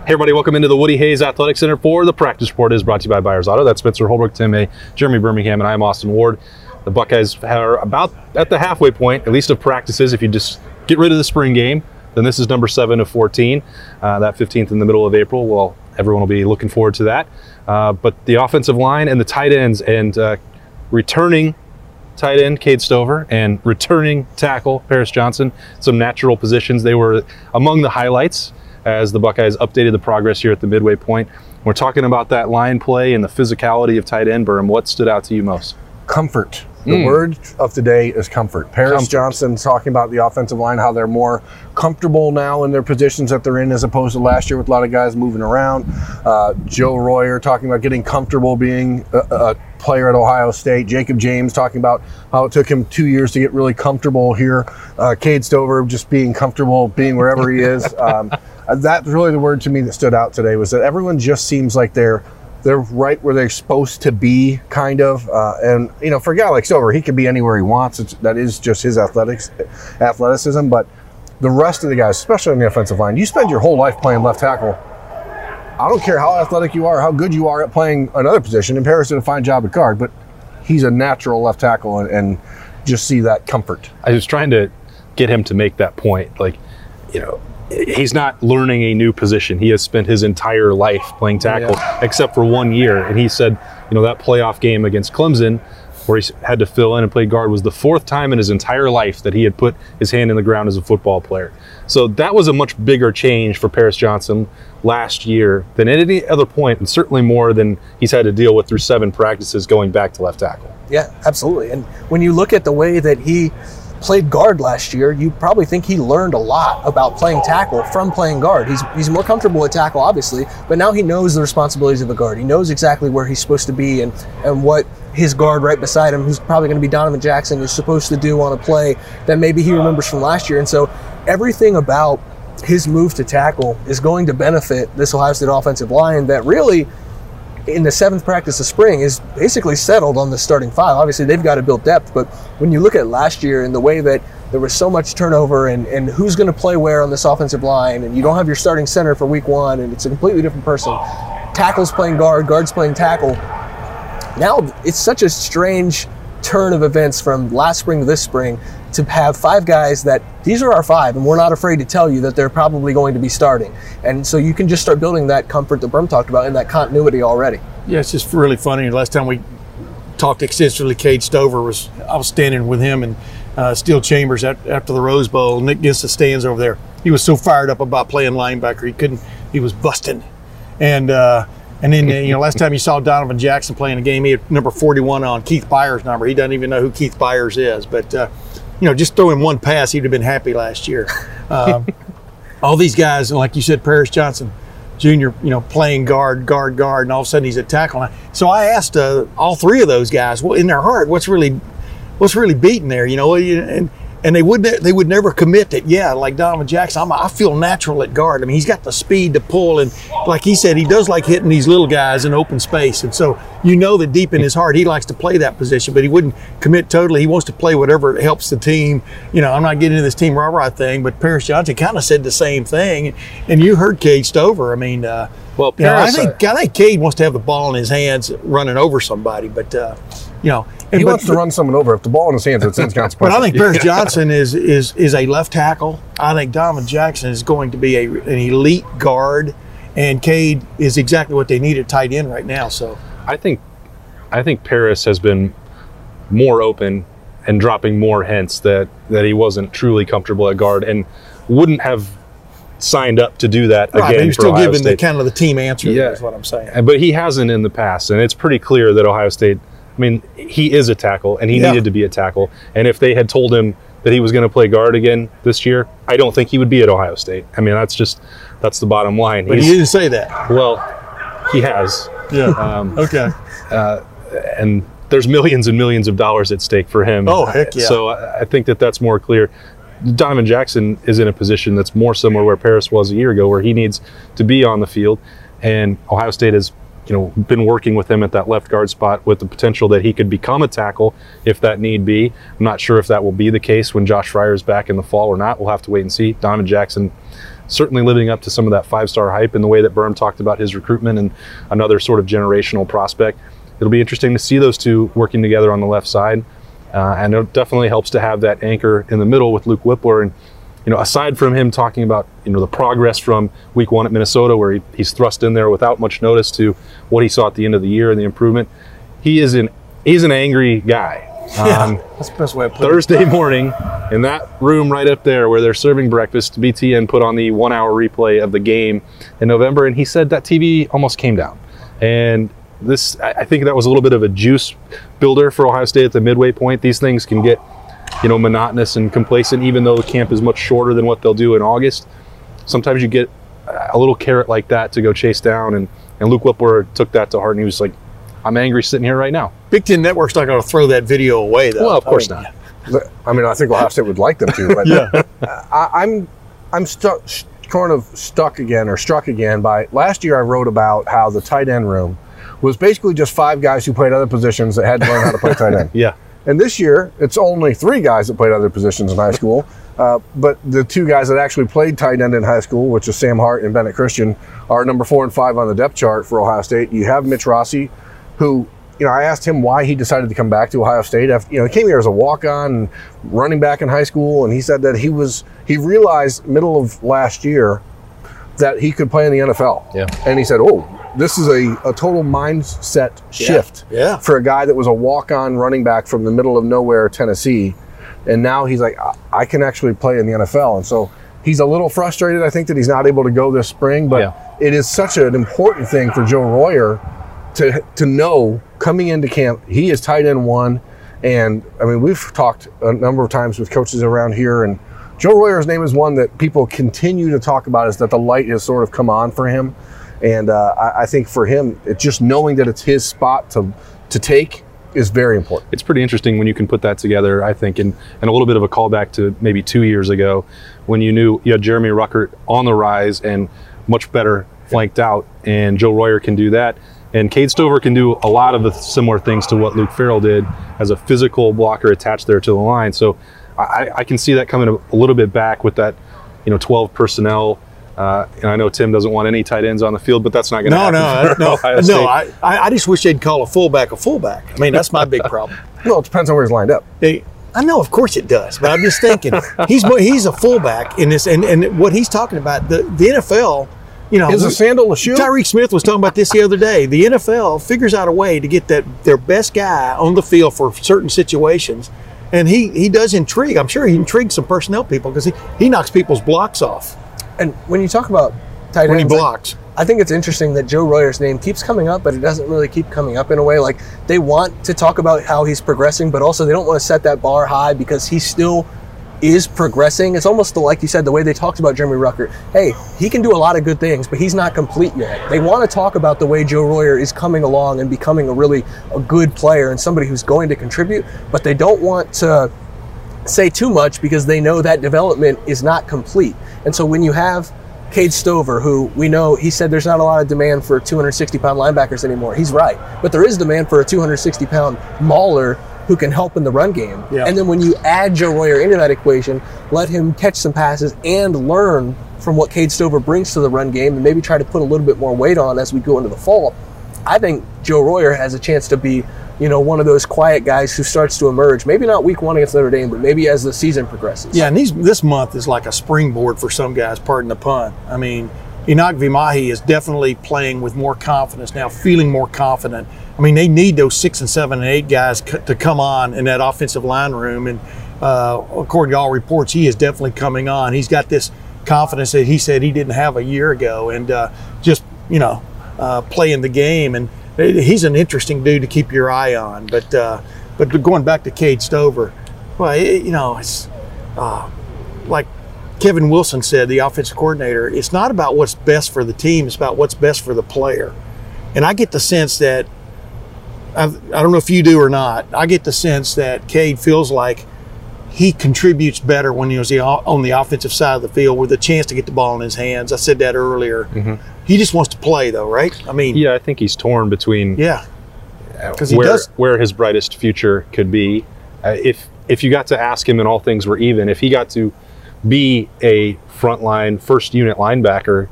Hey everybody, welcome into the Woody Hayes Athletic Center for the practice report is brought to you by Byers Auto. That's Spencer Holbrook, Tim May, Jeremy Birmingham, and I'm Austin Ward. The Buckeyes are about at the halfway point, at least of practices. If you just get rid of the spring game, then this is number seven of 14. Uh, that 15th in the middle of April. Well, everyone will be looking forward to that. Uh, but the offensive line and the tight ends and uh, returning tight end Cade Stover and returning tackle Paris Johnson, some natural positions. They were among the highlights as the Buckeyes updated the progress here at the midway point. We're talking about that line play and the physicality of tight end. Berm, what stood out to you most? Comfort. The Mm. word of today is comfort. Paris Comfort. Johnson talking about the offensive line, how they're more comfortable now in their positions that they're in as opposed to last year with a lot of guys moving around. Uh, Joe Royer talking about getting comfortable being a, a player at Ohio State. Jacob James talking about how it took him two years to get really comfortable here. Uh, Cade Stover just being comfortable being wherever he is. Um, that's really the word to me that stood out today was that everyone just seems like they're they're right where they're supposed to be, kind of. Uh, and you know, for a guy like Stover, he can be anywhere he wants. It's, that is just his athletics, athleticism. But the rest of the guys, especially on the offensive line, you spend your whole life playing left tackle. I don't care how athletic you are, how good you are at playing another position. And Paris did a fine job at guard, but he's a natural left tackle, and, and just see that comfort. I was trying to get him to make that point. Like, you know, he's not learning a new position. He has spent his entire life playing oh, tackle, except for one year. And he said, you know, that playoff game against Clemson, where he had to fill in and play guard, was the fourth time in his entire life that he had put his hand in the ground as a football player. So that was a much bigger change for Paris Johnson last year than at any other point, and certainly more than he's had to deal with through seven practices going back to left tackle. Yeah, absolutely. And when you look at the way that he played guard last year, you probably think he learned a lot about playing tackle from playing guard. He's, he's more comfortable at tackle, obviously, but now he knows the responsibilities of a guard. He knows exactly where he's supposed to be and, and what his guard right beside him, who's probably going to be Donovan Jackson, is supposed to do on a play that maybe he remembers from last year. And so everything about his move to tackle is going to benefit this Ohio State offensive line that really in the seventh practice of spring is basically settled on the starting five. Obviously, they've got to build depth, but when you look at last year and the way that there was so much turnover and, and who's going to play where on this offensive line, and you don't have your starting center for week one, and it's a completely different person. Tackles playing guard, guards playing tackle. Now it's such a strange turn of events from last spring to this spring to have five guys that these are our five, and we're not afraid to tell you that they're probably going to be starting. And so you can just start building that comfort that Berm talked about and that continuity already. Yeah, it's just really funny. Last time we talked extensively, Cade Stover was I was standing with him and uh, Steele Chambers at, after the Rose Bowl, Nick against the stands over there. He was so fired up about playing linebacker, he couldn't. He was busting, and uh, and then you know last time you saw Donovan Jackson playing a game, he had number forty one on Keith Byars' number. He doesn't even know who Keith Byars is, but uh, you know just throw him one pass, he'd have been happy last year. Um, all these guys, like you said, Paris Johnson, junior, you know, playing guard, guard, guard, and all of a sudden he's at tackle. So I asked uh, all three of those guys, well, in their heart, what's really, what's really beating there, you know? And and they would they would never commit that. Yeah, like Donovan Jackson, I'm, I feel natural at guard. I mean, he's got the speed to pull, and like he said, he does like hitting these little guys in open space. And so you know that deep in his heart, he likes to play that position, but he wouldn't commit totally. He wants to play whatever helps the team. You know, I'm not getting into this team rah rah thing, but Paris Johnson kind of said the same thing. And you heard Cade Stover. I mean, uh, Well, you know, I Paris, think I think Cade wants to have the ball in his hands, running over somebody, but uh, you know, and He but- wants to run someone over. If the ball in his hands, it's but. I think Paris Johnson is is is a left tackle. I think Donovan Jackson is going to be a, an elite guard, and Cade is exactly what they need at tight end right now. So I think I think Paris has been more open and dropping more hints that that he wasn't truly comfortable at guard and wouldn't have signed up to do that right, again you're still Ohio giving the kind of the team answer. Yeah. is what I'm saying. But he hasn't in the past, and it's pretty clear that Ohio State. I mean, he is a tackle, and he Yeah. needed to be a tackle. And if they had told him that he was going to play guard again this year, I don't think he would be at Ohio State. I mean, that's just That's the bottom line. But He's- he didn't say that. well, he has. Yeah. Um, okay. and there's millions and millions of dollars at stake for him. Oh, heck yeah. So I I think that that's more clear. Donovan Jackson is in a position that's more similar where Paris was a year ago, where he needs to be on the field, and Ohio State has, you know, been working with him at that left guard spot with the potential that he could become a tackle if that need be. I'm not sure if that will be the case when Josh Fryar is back in the fall or not. We'll have to wait and see. Donovan Jackson certainly living up to some of that five star hype in the way that Berm talked about his recruitment and another sort of generational prospect. It'll be interesting to see those two working together on the left side. Uh, and it definitely helps to have that anchor in the middle with Luke Wypler. And, you know, aside from him talking about, you know, the progress from week one at Minnesota, where he, he's thrust in there without much notice to what he saw at the end of the year and the improvement, he is an, he's an angry guy. Um, That's the best way to put it. Thursday morning in that room right up there where they're serving breakfast, BTN put on the one hour replay of the game in November, and he said that TV almost came down. And this, I think that was a little bit of a juice builder for Ohio State at the midway point. These things can get, you know, monotonous and complacent, even though the camp is much shorter than what they'll do in August. Sometimes you get a little carrot like that to go chase down, and, and Luke Wypler took that to heart, and he was like, I'm angry sitting here right now. Big Ten Network's not going to throw that video away, though. Well, of course I mean, not. I mean, I think Ohio State would like them to, but Yeah. I, I'm I'm stuck, kind of stuck again or struck again by last year. I wrote about how the tight end room was basically just five guys who played other positions that had to learn how to play tight end. Yeah. And this year, it's only three guys that played other positions in high school. Uh, but the two guys that actually played tight end in high school, which is Sam Hart and Bennett Christian, are number four and five on the depth chart for Ohio State. You have Mitch Rossi, who, you know, I asked him why he decided to come back to Ohio State. After, you know, he came here as a walk-on running back in high school, and he said that he was he realized middle of last year that he could play in the NFL. Yeah. And he said, "Oh, this is a, a total mindset shift Yeah. for a guy that was a walk-on running back from the middle of nowhere, Tennessee, and now he's like, I, I can actually play in the NFL." And so he's a little frustrated. I think that he's not able to go this spring, but Yeah. it is such an important thing for Joe Royer to to know coming into camp he is tight end one, and I mean we've talked a number of times with coaches around here and. Joe Royer's name is one that people continue to talk about. Is that the light has sort of come on for him, and uh, I, I think for him, just knowing that it's his spot to to take is very important. it's pretty interesting when you can put that together, I think, and, and a little bit of a callback to maybe two years ago when you knew you had Jeremy Ruckert on the rise and much better flanked out, and Joe Royer can do that. And Cade Stover can do a lot of the similar things to what Luke Farrell did as a physical blocker attached there to the line. So I, I can see that coming a little bit back with that, you know, 12 personnel. Uh, and I know Tim doesn't want any tight ends on the field, but that's not going to No, happen. no, for no, Ohio no. State. I, I I just wish they'd call a fullback a fullback. I mean, that's my big problem. Well, it depends on where he's lined up. They, I know, of course it does, but I'm just thinking he's he's a fullback in this, and, and what he's talking about the the NFL, you know, Is a sandal a shoe? Tyreke Smith was talking about this the other day. The NFL figures out a way to get that their best guy on the field for certain situations, and he he does intrigue. I'm sure he intrigues some personnel people because he, he knocks people's blocks off And when you talk about tight when he ends, I- blocks. I think it's interesting that Joe Royer's name keeps coming up, but it doesn't really keep coming up in a way. Like they want to talk about how he's progressing, but also they don't want to set that bar high because he still is progressing. It's almost the, like you said, the way they talked about Jeremy Ruckert. Hey, he can do a lot of good things, but he's not complete yet. They want to talk about the way Joe Royer is coming along and becoming a really a good player and somebody who's going to contribute, but they don't want to say too much because they know that development is not complete. And so when you have Cade Stover, who we know he said there's not a lot of demand for 260 pound linebackers anymore. He's right. But there is demand for a 260 pound mauler who can help in the run game. Yeah. And then when you add Joe Royer into that equation, let him catch some passes and learn from what Cade Stover brings to the run game and maybe try to put a little bit more weight on as we go into the fall. I think Joe Royer has a chance to be, you know, one of those quiet guys who starts to emerge. Maybe not week one against Notre Dame, but maybe as the season progresses. Yeah, and these, this month is like a springboard for some guys, pardon the pun. I mean, Enokk Vimahi is definitely playing with more confidence now, feeling more confident. I mean, they need those six and seven and eight guys c- to come on in that offensive line room. And uh, according to all reports, he is definitely coming on. He's got this confidence that he said he didn't have a year ago. And uh, just, you know, uh, playing the game. And he's an interesting dude to keep your eye on. But, uh, but going back to Cade Stover, well, it, you know, it's uh, like Kevin Wilson said, the offensive coordinator, it's not about what's best for the team, it's about what's best for the player. And I get the sense that, I've, I don't know if you do or not, I get the sense that Cade feels like he contributes better when he was on the offensive side of the field with a chance to get the ball in his hands. I said that earlier. He just wants to play, though, right? I mean, Yeah, I think he's torn between yeah. Because where does. where his brightest future could be. Uh, if if you got to ask him and all things were even, if he got to be a frontline first unit linebacker,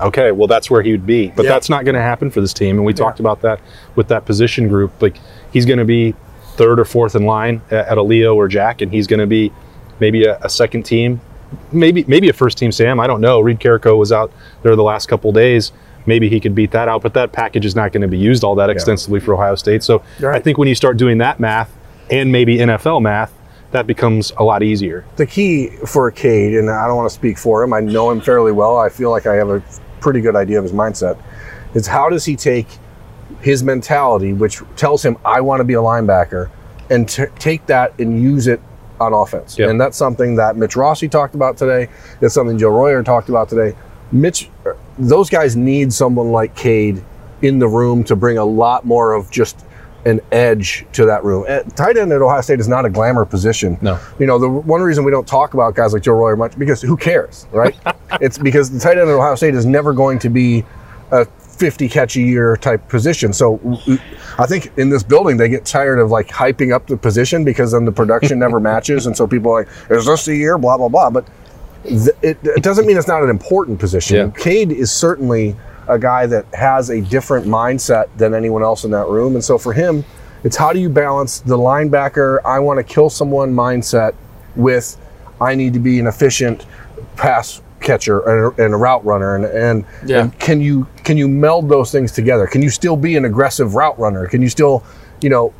okay, well that's where he would be. But Yeah. that's not going to happen for this team, and we talked about that with that position group. Like he's going to be third or fourth in line at, at a Leo or Jack, and he's going to be maybe a, a second team, maybe maybe a first team Sam. I don't know. Reid Carrico was out there the last couple days. Maybe he could beat that out, but that package is not going to be used all that extensively for Ohio State. So right. I think when you start doing that math and maybe NFL math, that becomes a lot easier. the key for Cade, and I don't want to speak for him, I know him fairly well. I feel like I have a pretty good idea of his mindset. Is how does he take his mentality, which tells him, I want to be a linebacker, and t- take that and use it on offense? Yeah. And that's something that Mitch Rossi talked about today. It's something Joe Royer talked about today. Mitch, those guys need someone like Cade in the room to bring a lot more of just an edge to that room. Eh, Tight end at Ohio State is not a glamour position. No. You know, the one reason we don't talk about guys like Joe Royer much because who cares, right? it's because the tight end at Ohio State is never going to be a 50 catch a year type position. So I think in this building they get tired of like hyping up the position because then the production never matches, and so people are like, "Is this the year?" Blah blah blah. But th- it, it doesn't mean it's not an important position. Yeah. Cade is certainly a guy that has a different mindset than anyone else in that room. And so for him, it's how do you balance the linebacker, I want to kill someone mindset with I need to be an efficient pass catcher and a, and a route runner and, and, Yeah. and can you can you meld those things together can you still be an aggressive route runner can you still you know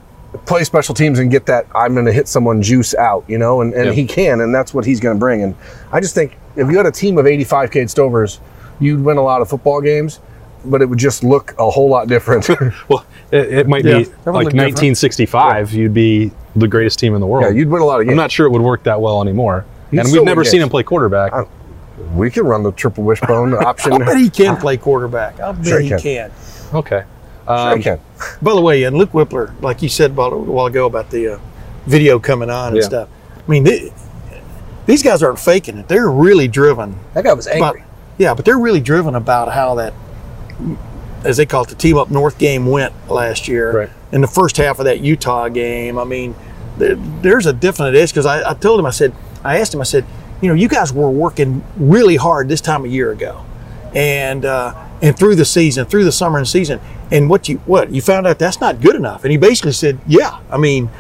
play special teams and get that i'm going to hit someone juice out you know and, and Yeah. he can and that's what he's going to bring and i just think if you had a team of 85 Cade Stovers you'd win a lot of football games but it would just look a whole lot different Well, it, it might Yeah, be that like look different. 1965. You'd be the greatest team in the world. yeah you'd win a lot of games I'm not sure it would work that well anymore. He'd and we've never seen him play quarterback. I- we can run the triple wishbone option I bet he can play quarterback. I bet Sure he he can. can. okay. Sure Um, he can. By the way, and Luke Wypler, like you said about a while ago about the uh, video coming on and Yeah. stuff. I mean, they, these guys aren't faking it. They're really driven. That guy was About, angry. yeah, but they're really driven about how that, as they call it, the team up north game went last year. Right. In the first half of that Utah game, I mean, there, there's a definite edge because I, I told him, I said, I asked him, I said, you know, you guys were working really hard this time a year ago, and uh, and through the season, through the summer and season, and what you what you found out that's not good enough, and he basically said, yeah, I mean.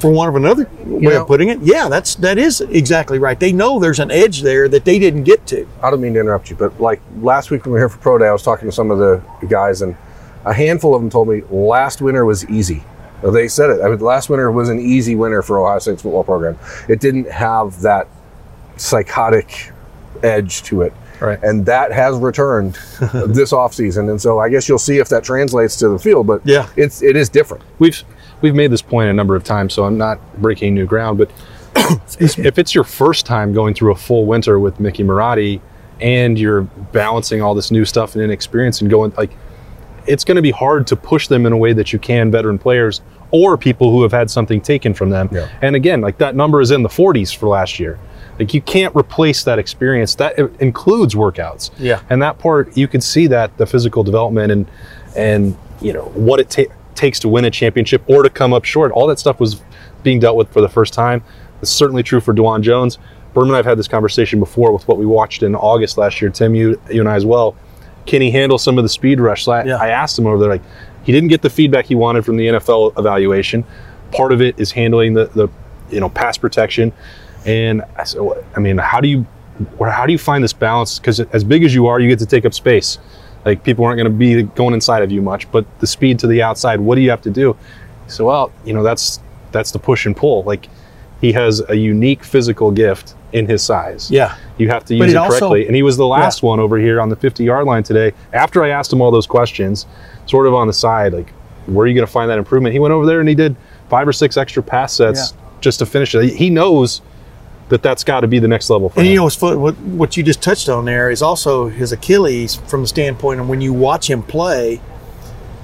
For one of another way know- of putting it, yeah, that's that is exactly right. They know there's an edge there that they didn't get to. I don't mean to interrupt you, but like last week when we were here for Pro Day, I was talking to some of the guys, and a handful of them told me last winter was easy. They said it. I mean, last winter was an easy winter for Ohio State's football program. It didn't have that psychotic edge to it. Right. And that has returned this offseason. And so I guess you'll see if that translates to the field, but Yeah. it's it is different. we've we've made this point a number of times, so I'm not breaking new ground. But if it's your first time going through a full winter with Mickey Marotti, and you're balancing all this new stuff and inexperience and going like, it's going to be hard to push them in a way that you can veteran players or people who have had something taken from them. Yeah. And again, like that number is in the 40s for last year. Like you can't replace that experience. That includes workouts. Yeah. And that part, you can see that the physical development and and you know what it ta- takes to win a championship or to come up short. All that stuff was being dealt with for the first time. It's certainly true for Dawand Jones. Berman and I've had this conversation before with what we watched in August last year. Tim, you you and I as well. Can he handle some of the speed rush? So I, Yeah. I asked him over there, like he didn't get the feedback he wanted from the NFL evaluation. Part of it is handling the the you know pass protection. And I said, "What- I mean, how do you how do you find this balance? Because as big as you are, you get to take up space. Like people aren't going to be going inside of you much, but the speed to the outside, what do you have to do? So well, you know that's that's the push and pull. Like he has a unique physical gift in his size. Yeah. You have to use it it also- correctly. and he was the last one over here on the 50 yard line today. After I asked him all those questions, sort of on the side, like, where are you going to find that improvement? He went over there and he did five or six extra pass sets just to finish it. He knows that that's got to be the next level for And him. you know what's fun, what what you just touched on there is also his Achilles from the standpoint of when you watch him play,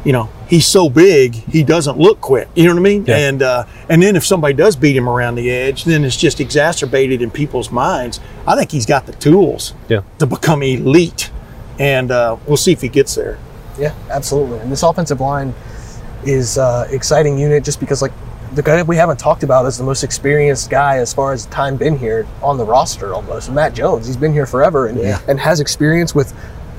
you know, he's so big he doesn't look quick. You know what I mean? Yeah. And uh, and then if somebody does beat him around the edge, then it's just exacerbated in people's minds. I think he's got the tools yeah. to become elite, and uh, we'll see if he gets there. Yeah, absolutely. And this offensive line is uh, exciting unit just because like the guy we haven't talked about is the most experienced guy as far as time been here on the roster almost. Matt Jones, he's been here forever and, and has experience with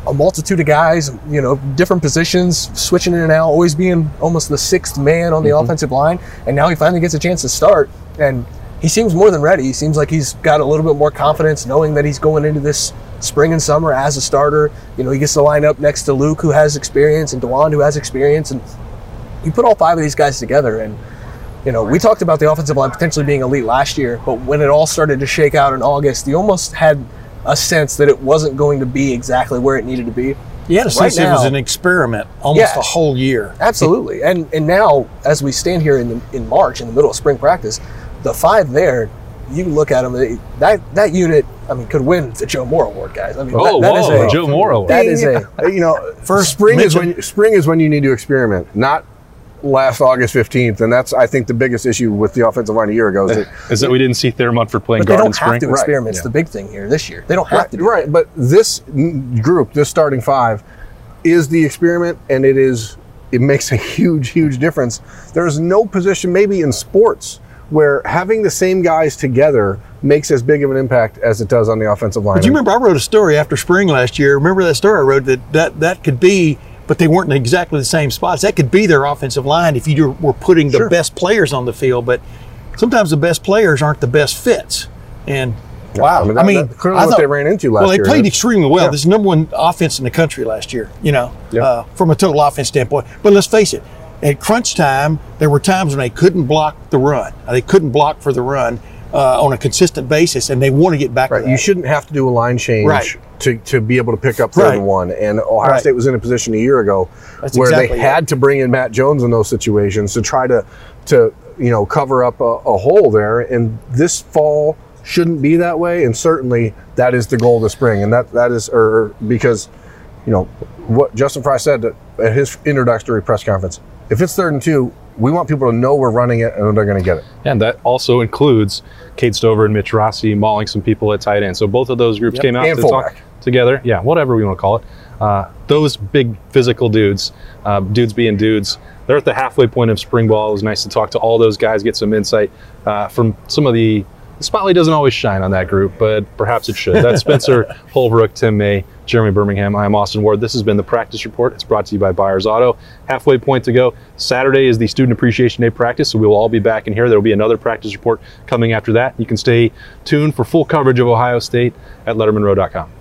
a multitude of guys, you know, different positions, switching in and out, always being almost the sixth man on the mm-hmm. offensive line. And now he finally gets a chance to start and he seems more than ready. He seems like he's got a little bit more confidence knowing that he's going into this spring and summer as a starter. You know, he gets to line up next to Luke, who has experience, and Dawand, who has experience. And you put all five of these guys together, and, you know, we talked about the offensive line potentially being elite last year, but when it all started to shake out in August, you almost had a sense that it wasn't going to be exactly where it needed to be. He had a Right sense it was an experiment almost Yeah. a whole year. Absolutely. And and now as we stand here in the, in March in the middle of spring practice, the five there, you look at them. they- That that unit, I mean, could win the Joe Moore Award, guys. I mean, Oh, that, that is whoa, a Joe Moore Award. That is a you know First spring is when spring is when you need to experiment, not last August fifteenth, and that's I think the biggest issue with the offensive line a year ago is eh, that Is that we didn't see Thayer Munford playing But they guard in don't have spring? to Right. experiment. It's Yeah. the big thing here this year. They don't have right, to. do right, but this group, this starting five, is the experiment, and it is it makes a huge, huge difference. There is no position, maybe in sports, where having the same guys together makes as big of an impact as it does on the offensive line. Do you remember I wrote a story after spring last year. Remember that story I wrote that that, that could be, but they weren't in exactly the same spots. That could be their offensive line if you were putting the Sure. best players on the field. But sometimes the best players aren't the best fits. And wow, I mean, I that- mean, that- clearly I what they ran into last well, they year. played extremely well. Yeah. This is number one offense in the country last year. You know, Yeah. uh, from a total offense standpoint. But let's face it, at crunch time, there were times when they couldn't block the run. They couldn't block for the run uh, on a consistent basis, and they want to get back. Right, to that. you shouldn't have to do a line change Right. To, to be able to pick up third Right. and one. And Ohio Right. State was in a position a year ago That's where exactly they it. had to bring in Matt Jones in those situations to try to to you know cover up a, a hole there. And this fall shouldn't be that way. And certainly that is the goal this spring. And that that is or because you know what Justin Frye said at his introductory press conference. If it's third and two, we want people to know we're running it and they're going to get it. And that also includes Cade Stover and Mitch Rossi mauling some people at tight end. So both of those groups Yep. came out And to fullback. talk together. Yeah, whatever we want to call it. Uh, those big physical dudes, uh, dudes being dudes, they're at the halfway point of spring ball. It was nice to talk to all those guys, get some insight uh, from some of the. The spotlight doesn't always shine on that group, but perhaps it should. That's Spencer Holbrook, Tim May, Jeremy Birmingham. I'm Austin Ward. This has been the Practice Report. It's brought to you by Byers Auto. Halfway point to go. Saturday is the Student Appreciation Day practice, so we will all be back in here. There will be another practice report coming after that. You can stay tuned for full coverage of Ohio State at LettermenRow.com.